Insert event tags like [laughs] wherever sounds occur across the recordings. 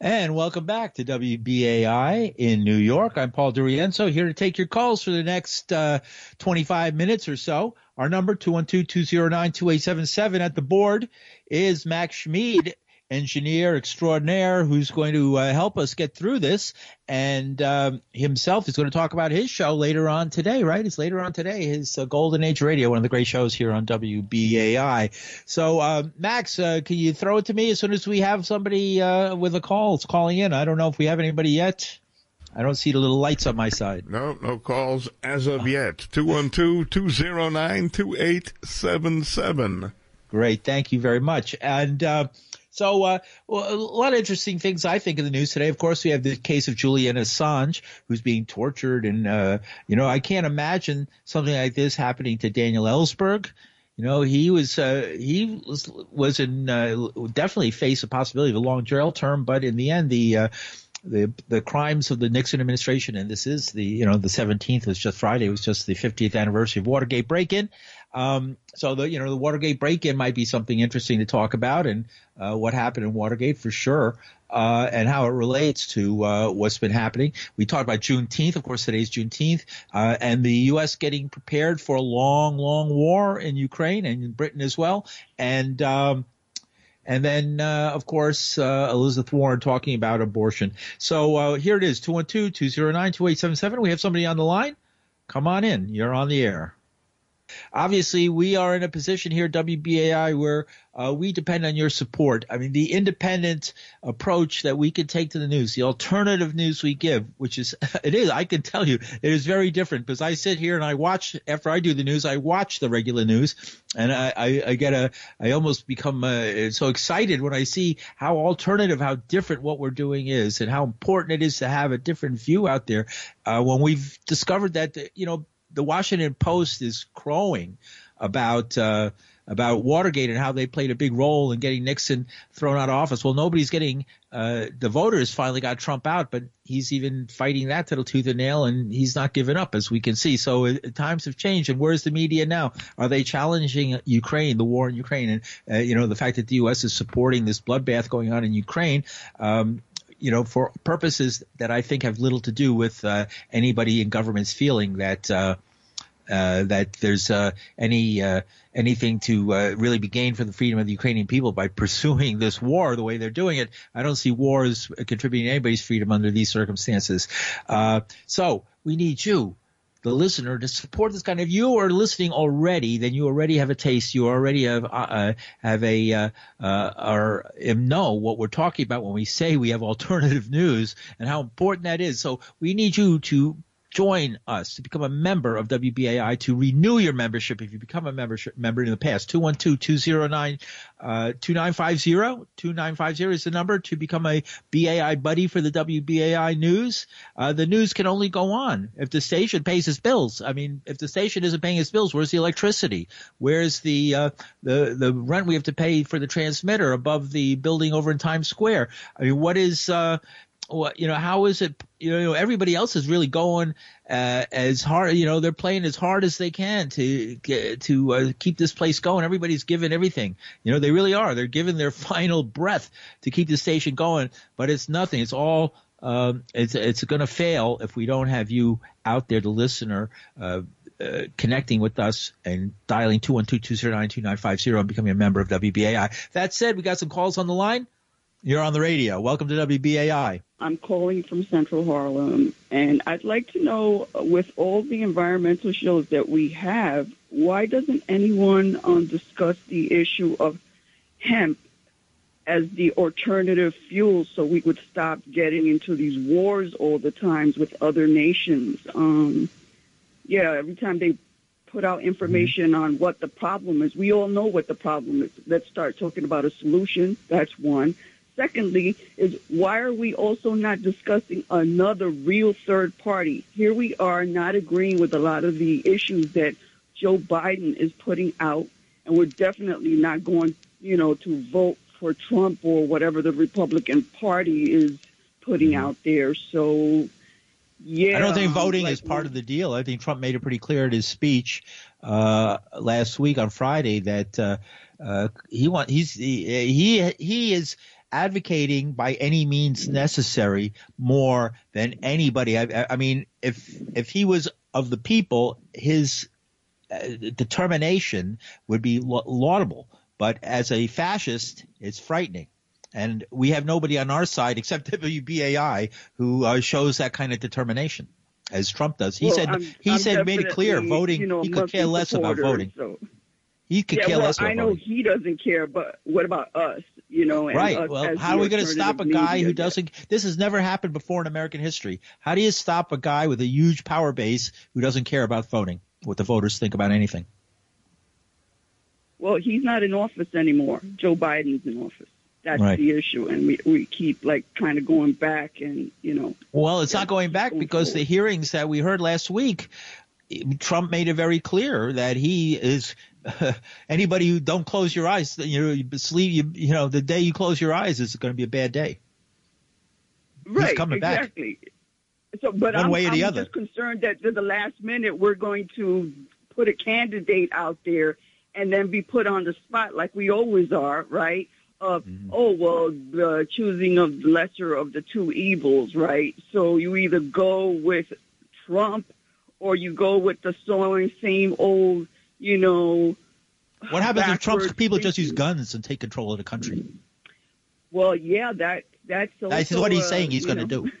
And welcome back to WBAI in New York. I'm Paul DeRienzo here to take your calls for the next uh, 25 minutes or so. Our number 212-209-2877 at the board is Max Schmid, engineer extraordinaire who's going to uh, help us get through this. And um, himself is going to talk about his show later on today, right? It's later on today, his uh, Golden Age Radio, one of the great shows here on WBAI. So, uh, Max, uh, can you throw it to me as soon as we have somebody uh, with a call? It's calling in. I don't know if we have anybody yet. I don't see the little lights on my side. No, no calls as of yet. 212-209-2877. Great. Thank you very much. And uh, so, uh, well, a lot of interesting things I think in the news today. Of course, we have the case of Julian Assange, who's being tortured, and uh, you know, I can't imagine something like this happening to Daniel Ellsberg. You know, he was uh, he was was in uh, definitely face a possibility of a long jail term, but in the end, the uh, the the crimes of the Nixon administration, and this is the you know the 17th was just Friday, it was just the 50th anniversary of Watergate break-in. Um, so the you know the Watergate break-in might be something interesting to talk about, and uh, what happened in Watergate for sure, uh, and how it relates to uh, what's been happening. We talked about Juneteenth, of course. Today's Juneteenth, uh, and the U.S. getting prepared for a long, long war in Ukraine and in Britain as well, and. Um, and then, uh, of course, uh, Elizabeth Warren talking about abortion. So here it is, 212-209-2877. We have somebody on the line. Come on in. You're on the air. Obviously, we are in a position here, at WBAI, where uh, we depend on your support. I mean, the independent approach that we can take to the news, the alternative news we give, which is, [laughs] it is, I can tell you, it is very different because I sit here and I watch, after I do the news, I watch the regular news and I, I, I get a, I almost become uh, so excited when I see how alternative, how different what we're doing is and how important it is to have a different view out there. Uh, when we've discovered that, you know, the Washington Post is crowing about uh, about Watergate and how they played a big role in getting Nixon thrown out of office. Well, nobody's getting uh, the voters finally got Trump out, but he's even fighting that to the tooth and nail, and he's not giving up, as we can see. So uh, times have changed, and where's the media now? Are they challenging Ukraine, the war in Ukraine, and uh, you know the fact that the U.S. is supporting this bloodbath going on in Ukraine? Um, you know, for purposes that I think have little to do with uh, anybody in government's feeling that uh, that there's uh, any uh, anything to uh, really be gained for the freedom of the Ukrainian people by pursuing this war the way they're doing it. I don't see war as contributing to anybody's freedom under these circumstances. Uh, so we need you the listener to support this kind. Of. If you are listening already, then you already have a taste. You already have uh, have a uh, uh, or know what we're talking about when we say we have alternative news and how important that is. So we need you to join us to become a member of WBAI to renew your membership if you become a membership member in the past. 212-209 uh, 2950 2950 is the number to become a BAI buddy for the WBAI news. Uh, the news can only go on if the station pays its bills. I mean, if the station isn't paying its bills, where's the electricity? Where's the uh, the the rent we have to pay for the transmitter above the building over in Times Square? I mean, what is uh, what you know how is it you know everybody else is really going uh, as hard you know they're playing as hard as they can to to uh, keep this place going everybody's giving everything you know they really are they're giving their [laughs] final breath to keep the station going but it's nothing it's all um, it's it's going to fail if we don't have you out there the listener uh, uh, connecting with us and dialing 212-209-2950 and becoming a member of WBAI. That said, we got some calls on the line. You're on the radio. Welcome to WBAI. I'm calling from Central Harlem, and I'd like to know, with all the environmental shows that we have, why doesn't anyone um, discuss the issue of hemp as the alternative fuel so we would stop getting into these wars all the times with other nations? Um, yeah, every time they put out information mm-hmm. on what the problem is, we all know what the problem is. Let's start talking about a solution. That's one. Secondly, is why are we also not discussing another real third party? Here we are not agreeing with a lot of the issues that Joe Biden is putting out, and we're definitely not going, you know, to vote for Trump or whatever the Republican Party is putting mm-hmm. out there. So, yeah. I don't think voting like, is part of the deal. I think Trump made it pretty clear in his speech uh, last week on Friday that uh, uh, he want he's he, he he is advocating by any means necessary more than anybody. I, I mean, if if he was of the people, his uh, determination would be laudable. But as a fascist, it's frightening. And we have nobody on our side except [laughs] WBAI who uh, shows that kind of determination, as Trump does. He well, said I'm, he I'm said made it clear voting. You know, he could care less about voting. So. He could yeah, care well, less about voting. I know voting. he doesn't care, but what about us? You know, and right. us Well, how are we going to stop a guy who doesn't? This has never happened before in American history. How do you stop a guy with a huge power base who doesn't care about voting, what the voters think about anything? Well, he's not in office anymore. Joe Biden's in office. That's Right. the issue, and we we keep like kind of going back, and you know, Well, it's not going back going because the hearings that we heard last week, Trump made it very clear that he is [laughs] anybody who don't close your eyes, you know, you sleep, you, you know, the day you close your eyes is going to be a bad day. right, coming back. exactly. So, but One I'm, way or the I'm other. just concerned that to the last minute we're going to put a candidate out there and then be put on the spot like we always are, right? Of Mm-hmm. oh well, the choosing of the lesser of the two evils, right? So you either go with Trump or you go with the same old, you know. What happens if Trump's people just use guns and take control of the country? Well, yeah, that that's That's what he's uh, saying he's you going to do. [laughs]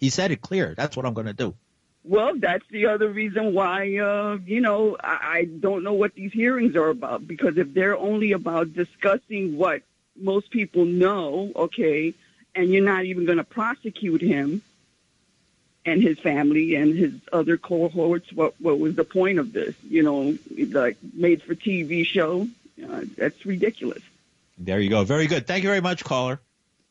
He said it clear. That's what I'm going to do. Well, that's the other reason why, uh, you know, I, I don't know what these hearings are about because if they're only about discussing what most people know, okay, and you're not even going to prosecute him and his family and his other cohorts, what what was the point of this? You know, like made for TV show? Uh, that's ridiculous. There you go. Very good. Thank you very much, caller.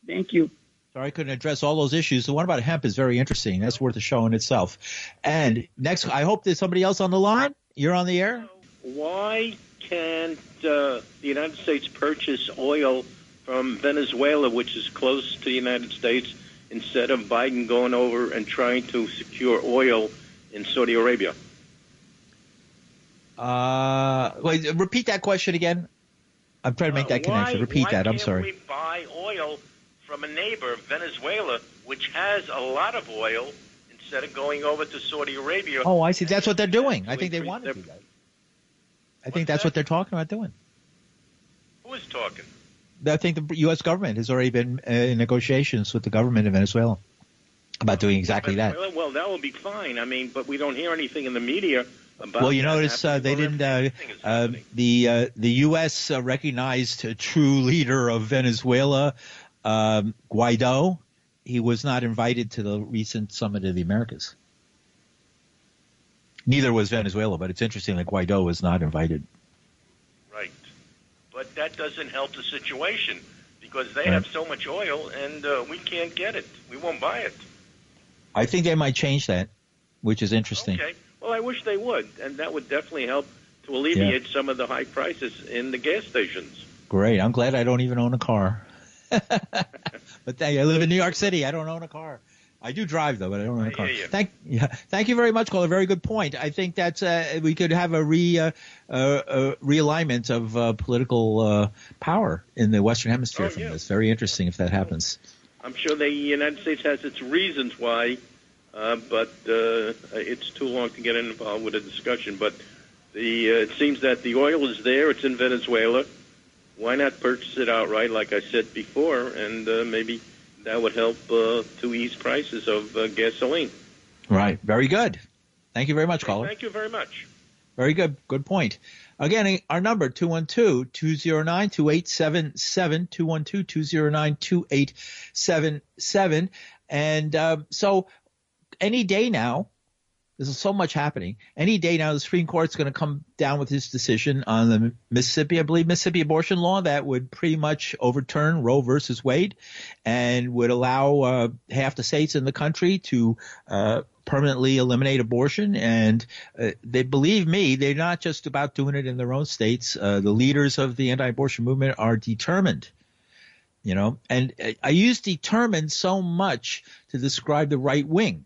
Thank you. Sorry I couldn't address all those issues. The one about hemp is very interesting. That's worth a show in itself. And next, I hope there's somebody else on the line. You're on the air. Why can't uh, the United States purchase oil from Venezuela, which is close to the United States, instead of Biden going over and trying to secure oil in Saudi Arabia? Uh, wait, repeat that question again. I'm trying to make that Uh, why- connection. Repeat that. I'm can't sorry. we buy oil from a neighbor, Venezuela, which has a lot of oil, instead of going over to Saudi Arabia? Oh, I see. That's what they're doing. I think they want to do that. I think that's that? what they're talking about doing. Who is talking? I think the U.S. government has already been uh, in negotiations with the government of Venezuela about doing exactly that. Well, that will be fine. I mean, but we don't hear anything in the media about. Well, you notice uh, they didn't. Uh, uh, the uh, the U.S. Uh, recognized a true leader of Venezuela, um, Guaido. He was not invited to the recent summit of the Americas. Neither was Venezuela, but it's interesting that Guaido was not invited. But that doesn't help the situation because they Right. have so much oil and uh, we can't get it. We won't buy it. I think they might change that, which is interesting. Okay. Well, I wish they would, and that would definitely help to alleviate some of the high prices in the gas stations. Great. I'm glad I don't even own a car. [laughs] but I live in New York City. I don't own a car. I do drive though, but I don't own a car. Thank, [laughs] yeah, thank you very much, caller. Very good point. I think that's uh, we could have a re uh, uh, uh, realignment of uh, political uh, power in the Western Hemisphere Oh, from yeah. this. Very interesting if that happens. I'm sure the United States has its reasons why, uh, but uh, it's too long to get involved with a discussion. But the uh, it seems that the oil is there. It's in Venezuela. Why not purchase it outright, like I said before, and uh, maybe that would help uh, to ease prices of uh, gasoline. Right. Very good. Thank you very much, caller. Thank you very much. Very good. Good point. Again, our number, 212-209-2877, 212-209-2877. And um, so any day now, there's so much happening. Any day now, the Supreme Court's going to come down with his decision on the Mississippi, I believe, Mississippi abortion law that would pretty much overturn Roe versus Wade and would allow uh, half the states in the country to uh, permanently eliminate abortion. And uh, they believe me, they're not just about doing it in their own states. Uh, the leaders of the anti-abortion movement are determined. You know, and uh, I use determined so much to describe the right wing.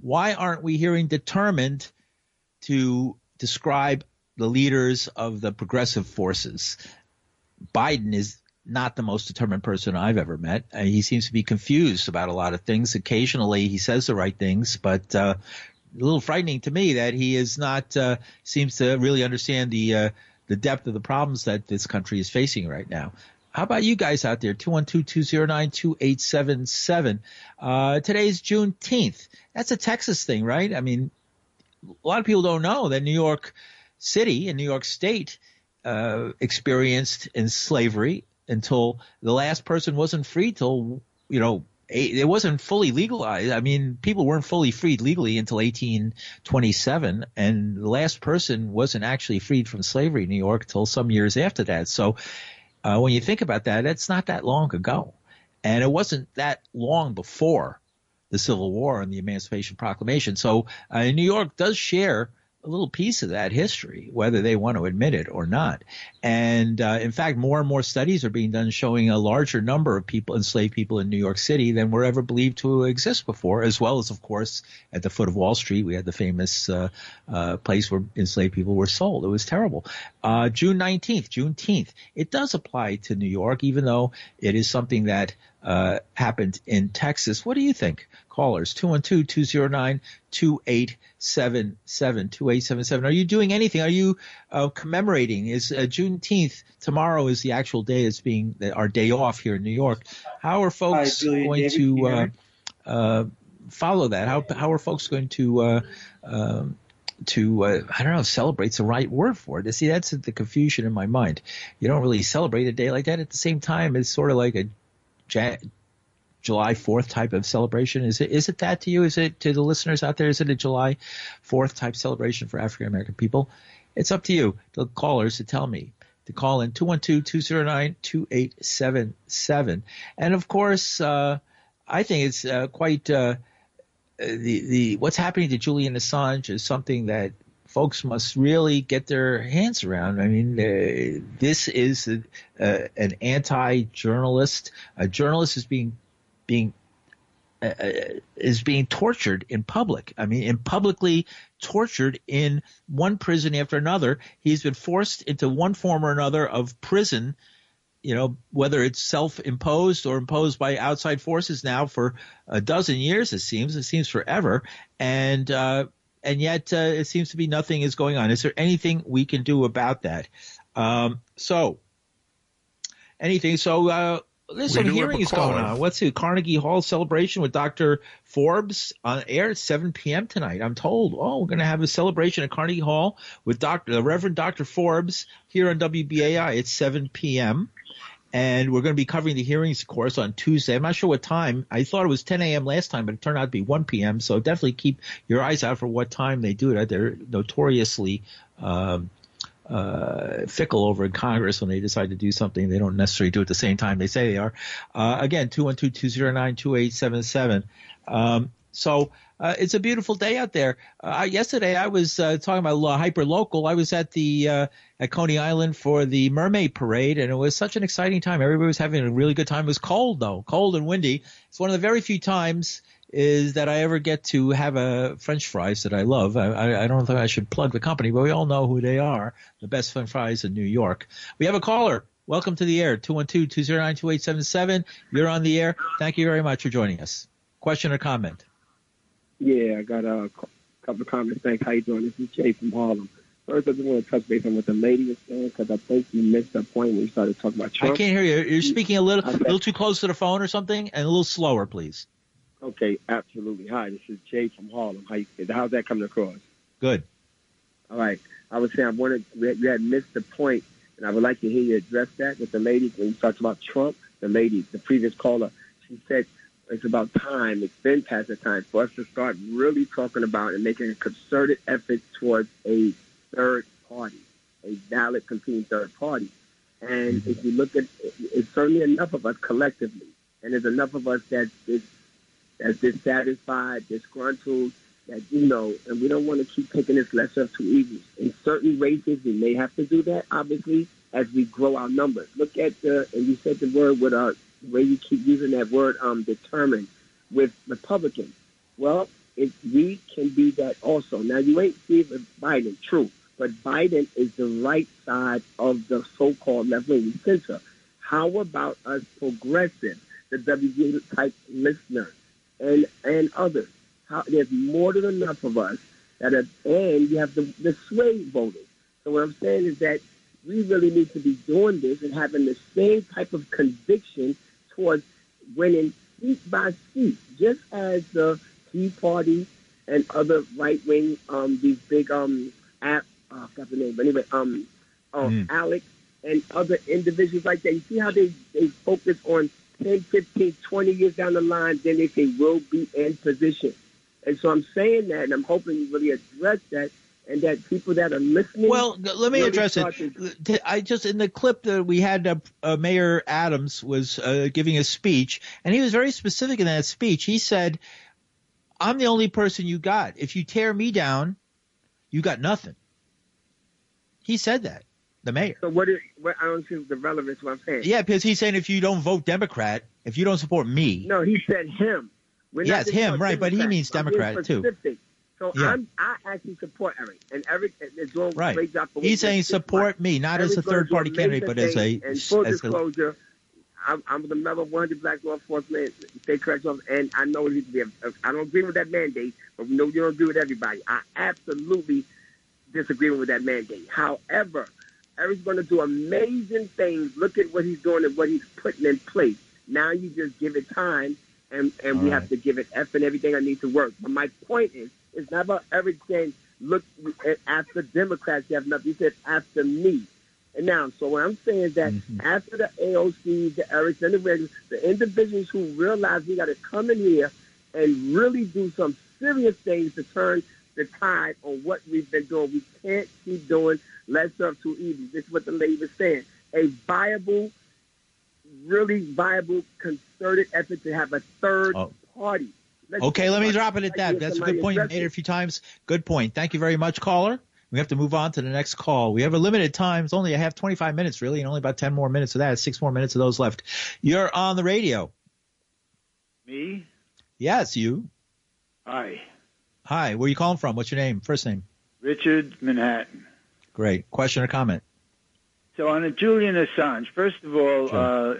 Why aren't we hearing determined to describe the leaders of the progressive forces? Biden is not the most determined person I've ever met. Uh, he seems to be confused about a lot of things. Occasionally, he says the right things, but uh, a little frightening to me that he is not uh, seems to really understand the uh, the depth of the problems that this country is facing right now. How about you guys out there? 212-209-2877. Uh, today's Juneteenth. That's a Texas thing, right? I mean, a lot of people don't know that New York City and New York State uh, experienced in slavery until the last person wasn't free till, you know, it wasn't fully legalized. I mean, people weren't fully freed legally until 1827, and the last person wasn't actually freed from slavery in New York until some years after that. So, uh, when you think about that, it's not that long ago, and it wasn't that long before the Civil War and the Emancipation Proclamation. So, uh, New York does share a little piece of that history, whether they want to admit it or not. And uh, in fact, more and more studies are being done showing a larger number of people, enslaved people in New York City, than were ever believed to exist before, as well as, of course, at the foot of Wall Street, we had the famous uh, uh, place where enslaved people were sold. It was terrible. Uh, June 19th, Juneteenth, it does apply to New York, even though it is something that uh, happened in Texas. What do you think? Callers, 212-209-2877, 2877. Are you doing anything? Are you uh, commemorating? Is uh, Juneteenth, tomorrow is the actual day it's being, our day off here in New York. How are folks Hi, going David, to uh, uh, follow that? How, how are folks going to, uh, um, to uh, I don't know, celebrate's the right word for it. See, that's the confusion in my mind. You don't really celebrate a day like that. At the same time, it's sort of like a July 4th type of celebration? Is it is it that to you? Is it to the listeners out there? Is it a July 4th type celebration for African American people? It's up to you, the callers, to tell me. To call in 212-209-2877. And of course, uh, I think it's uh, quite uh, the the what's happening to Julian Assange is something that folks must really get their hands around. I mean, uh, this is a, uh, an anti-journalist. A journalist is being being uh, uh, is being tortured in public. I mean, in publicly tortured in one prison after another. He's been forced into one form or another of prison. You know, whether it's self-imposed or imposed by outside forces now for a dozen years, it seems. It seems forever. And uh, and yet uh, it seems to be nothing is going on. Is there anything we can do about that? Um, so anything. So uh, there's some hearings going on. What's the Carnegie Hall celebration with Dr. Forbes on air at 7 p.m. tonight? I'm told. Oh, we're going to have a celebration at Carnegie Hall with Dr. the Reverend Dr. Forbes here on WBAI at 7 p.m. And we're going to be covering the hearings, of course, on Tuesday. I'm not sure what time. I thought it was 10 a.m. last time, but it turned out to be 1 p.m. So definitely keep your eyes out for what time they do it. They're notoriously um, uh, fickle over in Congress when they decide to do something. They don't necessarily do it at the same time they say they are. Uh, again, 212-209-2877. Um, so uh, it's a beautiful day out there. Uh, yesterday I was uh, talking about hyper local. I was at the uh, at Coney Island for the Mermaid Parade, and it was such an exciting time. Everybody was having a really good time. It was cold though, cold and windy. It's one of the very few times is that I ever get to have a French fries that I love. I, I don't think I should plug the company, but we all know who they are. The best French fries in New York. We have a caller. Welcome to the air, 212-209-2877. You're on the air. Thank you very much for joining us. Question or comment? Yeah, I got a couple of comments. Thanks. How you doing? This is Jay from Harlem. First, I just want to touch base on what the lady was saying because I think you missed the point when you started talking about Trump. I can't hear you. You're speaking a little, a little too close to the phone or something, and a little slower, please. Okay, absolutely. Hi, this is Jay from Harlem. How you, how's that coming across? Good. All right. I was saying I wanted you had missed the point, and I would like to hear you address that with the lady when you talked about Trump. The lady, the previous caller, she said it's about time. It's been past the time for us to start really talking about and making a concerted effort towards a third party, a valid competing third party. And mm-hmm. if you look at, it's certainly enough of us collectively, and there's enough of us that is that's dissatisfied, disgruntled, that you know, and we don't want to keep taking this lesser of two evils. In certain races, we may have to do that, obviously, as we grow our numbers. Look at the, and you said the word with uh, the way you keep using that word, um, determined with Republicans. Well, if we can be that also. Now, you ain't Steve Biden, true, but Biden is the right side of the so-called left wing center. How about us progressive, the WGA type listeners, and and others? How there's more than enough of us that are, and you have the the sway voters. So what I'm saying is that we really need to be doing this and having the same type of conviction towards winning seat by seat, just as the Tea Party and other right wing um these big um app oh, I forgot the name, but anyway, um um Mm. Alex and other individuals like that. You see how they, they focus on 10, 15, 20 years down the line, then they say we'll be in position. And so I'm saying that and I'm hoping you really address that and that people that are listening Well, let me really address it. to- I just in the clip that we had, uh, uh, Mayor Adams was uh, giving a speech, and he was very specific in that speech. He said, "I'm the only person you got. If you tear me down, you got nothing." He said that, the mayor. So what is what I don't see the relevance of what I'm saying. Yeah, because he's saying if you don't vote Democrat, if you don't support me, No, he said him. We're Yes, him, right, but he means Democrat, too. So Yeah. I'm I actually support Eric, and Eric is doing a right? great job. for He's saying support me, not as a third party candidate, but as a and full as disclosure. I'm, I'm the member of 100 Black Law Enforcement State Correctional, and I know he's I don't agree with that mandate, but we know you don't agree with everybody. I absolutely disagree with that mandate. However, Eric's going to do amazing things. Look at what he's doing and what he's putting in place. Now you just give it time, and and All we right. have to give it effort and everything I need to work. But my point is, it's not about saying, "Look, after Democrats, you have nothing." You said, "After me." And now, so what I'm saying is that Mhm. after the AOC, the Erics, and the regulars, the individuals who realize we got to come in here and really do some serious things to turn the tide on what we've been doing. We can't keep doing lesser of two evils. This is what the lady was saying. A viable, really viable, concerted effort to have a third Oh. party. Let's Okay, let me drop it at that. That's a good point. You made it a few times. Good point. Thank you very much, caller. We have to move on to the next call. We have a limited time. It's only I have 25 minutes really, and only about 10 more minutes of that. Six more minutes of those left. You're on the radio. Me? Yes, you. Hi. Hi. Where are you calling from? What's your name? First name. Richard Manhattan. Great. Question or comment? So on a Julian Assange, first of all, Sure. uh,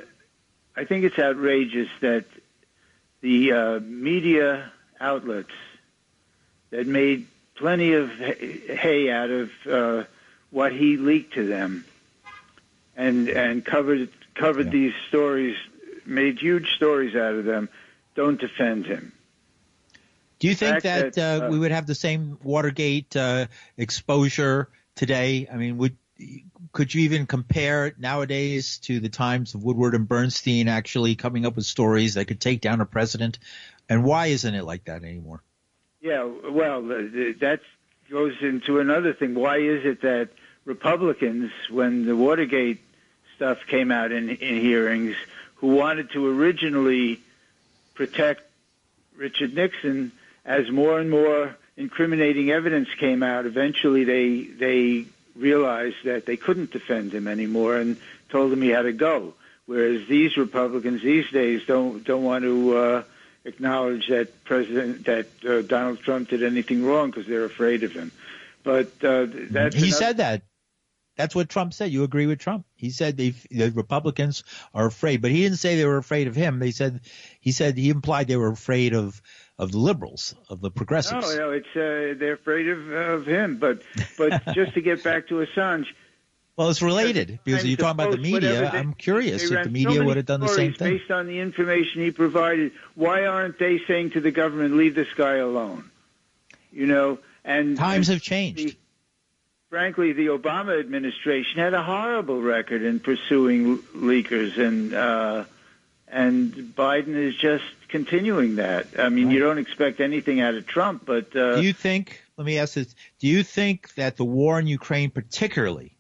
I think it's outrageous that the uh, media outlets that made plenty of hay out of uh, what he leaked to them and and covered covered Yeah. these stories, made huge stories out of them, don't defend him. Do you think that, that, uh, uh, we would have the same Watergate uh, exposure today? I mean, would could you even compare nowadays to the times of Woodward and Bernstein actually coming up with stories that could take down a president? And why isn't it like that anymore? Yeah, well, th- th- that goes into another thing. Why is it that Republicans, when the Watergate stuff came out in, in hearings, who wanted to originally protect Richard Nixon, as more and more incriminating evidence came out, eventually they they realized that they couldn't defend him anymore and told him he had to go. Whereas these Republicans these days don't don't want to. Uh, acknowledge that President that uh, Donald Trump did anything wrong because they're afraid of him. But uh, that's he another- said that. That's what Trump said. You agree with Trump? He said the Republicans are afraid, but he didn't say they were afraid of him. They said he said he implied they were afraid of of the liberals, of the progressives. No, no, it's uh, they're afraid of of him. But but [laughs] just to get back to Assange, Well, it's related because you're talking about the media. they- I'm curious if the ran so media would have done the same thing. based on the information he provided. Why aren't they saying to the government, "Leave this guy alone"? You know, and Times have changed. the- frankly, the Obama administration had a horrible record in pursuing leakers, and uh, and Biden is just continuing that. I mean, you don't expect anything out of Trump, but uh, Do you think? Let me ask this: Do you think that the war in Ukraine, particularly,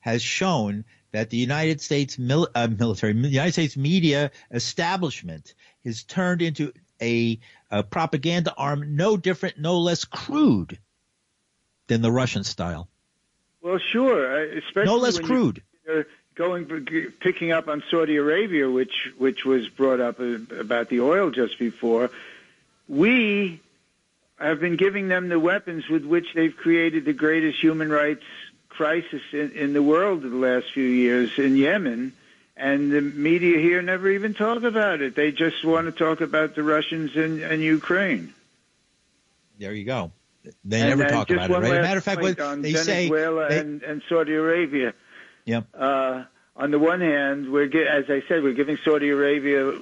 has shown that the United States mil- uh, military, the United States media establishment has turned into a, a propaganda arm, no different, no less crude than the Russian style, well, sure, especially no less you- crude. uh, going picking up on Saudi Arabia, which which was brought up uh, about the oil just before. We have been giving them the weapons with which they've created the greatest human rights crisis in, in the world in the last few years in Yemen, and the media here never even talk about it. They just want to talk about the Russians and, and Ukraine. There you go. They and, never talk about it. Right? Matter of fact, what they say. Venezuela they- and, and Saudi Arabia. Yep. Uh, on the one hand, we're as I said, we're giving Saudi Arabia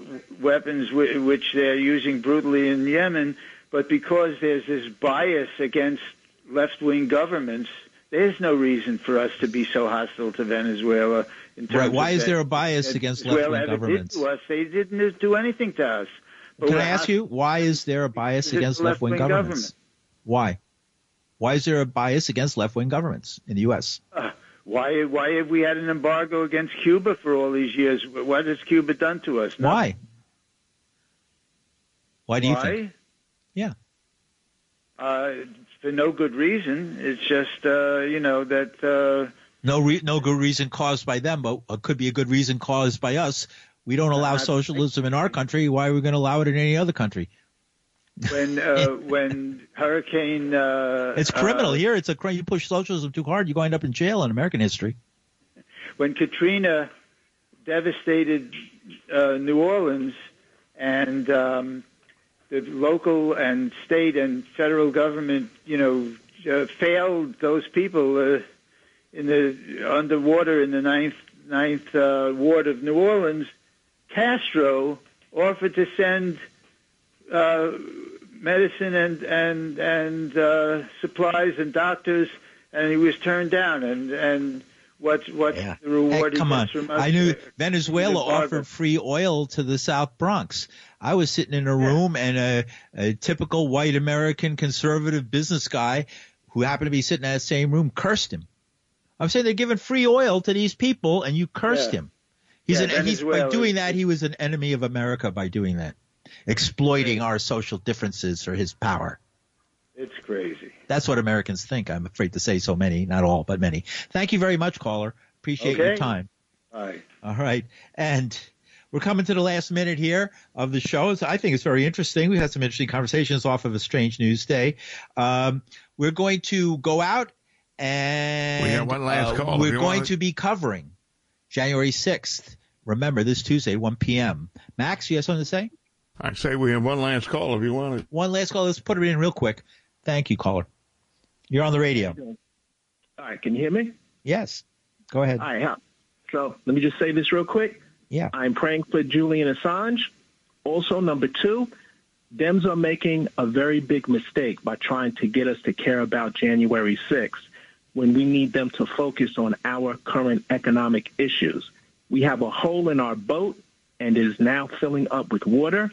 weapons whi- which they're using brutally in Yemen, but because there's this bias against left-wing governments, there's no reason for us to be so hostile to Venezuela. In terms Right. Why of is there a bias against left-wing ever did governments? To us, they didn't do anything to us. But Can I ask you why is there a bias against left-wing left-wing governments? Why? Why is there a bias against left-wing governments in the U.S.? Uh, why why have we had an embargo against Cuba for all these years? What has Cuba done to us? Why? Why do you why? think? Yeah. Uh, for no good reason. It's just uh, you know that uh, No, re- no good reason caused by them, but it could be a good reason caused by us. We don't allow socialism in our country. Why are we going to allow it in any other country? When uh, [laughs] when Hurricane uh, It's criminal uh, here. It's a crime. You push socialism too hard, you end up in jail in American history. when Katrina devastated uh, New Orleans and um, the local and state and federal government, you know, uh, failed those people uh, in the underwater in the ninth ninth uh, ward of New Orleans. Castro offered to send uh, medicine and and and uh, supplies and doctors, and he was turned down. And and what's what's Yeah. the reward? Hey, come on. from? I knew Venezuela offered free oil to the South Bronx. I was sitting in a room and a, a typical white American conservative business guy who happened to be sitting in that same room cursed him. I'm saying they're giving free oil to these people and you cursed Yeah. him. He's Yeah, an, he's by doing that he was an enemy of America by doing that. Exploiting our social differences for his power. It's crazy. That's what Americans think. I'm afraid to say so many, not all, but many. Thank you very much, caller. Appreciate your time. All right. All right. And we're coming to the last minute here of the show. So I think it's very interesting. We've had some interesting conversations off of a strange news day. Um, we're going to go out and we got one last uh, call. We're going want. to be covering January 6th. Remember, this Tuesday, 1 p.m. Max, you have something to say? I say we have one last call if you want it. One last call. Let's put it in real quick. Thank you, caller. You're on the radio. All right, can you hear me? Yes. Go ahead. All right, huh. so let me just say this real quick. Yeah. I'm praying for Julian Assange. Also, number two, Dems are making a very big mistake by trying to get us to care about January 6th when we need them to focus on our current economic issues. We have a hole in our boat and it is now filling up with water,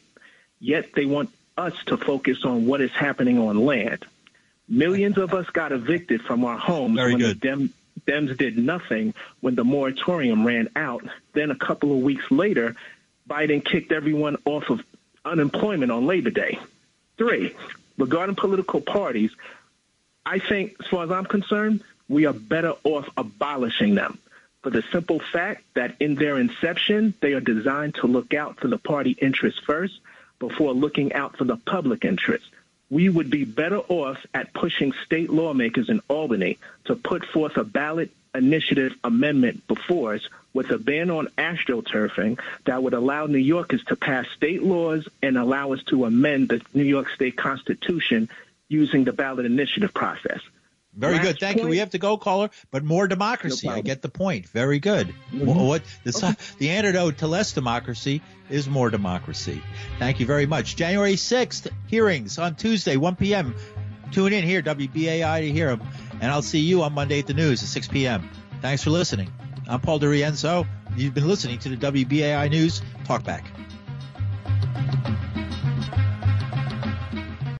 yet they want us to focus on what is happening on land. Millions of us got evicted from our homes Very when good. the Dem- Dems did nothing when the moratorium ran out. Then a couple of weeks later, Biden kicked everyone off of unemployment on Labor Day. Three, regarding political parties, I think, as far as I'm concerned, we are better off abolishing them for the simple fact that in their inception, they are designed to look out for the party interest first before looking out for the public interest. We would be better off at pushing state lawmakers in Albany to put forth a ballot initiative amendment before us with a ban on astroturfing that would allow New Yorkers to pass state laws and allow us to amend the New York State Constitution using the ballot initiative process. Very Last good. Thank you. We have to go, caller, but more democracy. No I get the point. Very good. Mhm. Wh- What the, the antidote to less democracy is more democracy. Thank you very much. January 6th, hearings on Tuesday, 1 p.m. Tune in here, WBAI, to hear them. And I'll see you on Monday at the news at 6 p.m. Thanks for listening. I'm Paul DeRienzo. You've been listening to the WBAI News Talkback.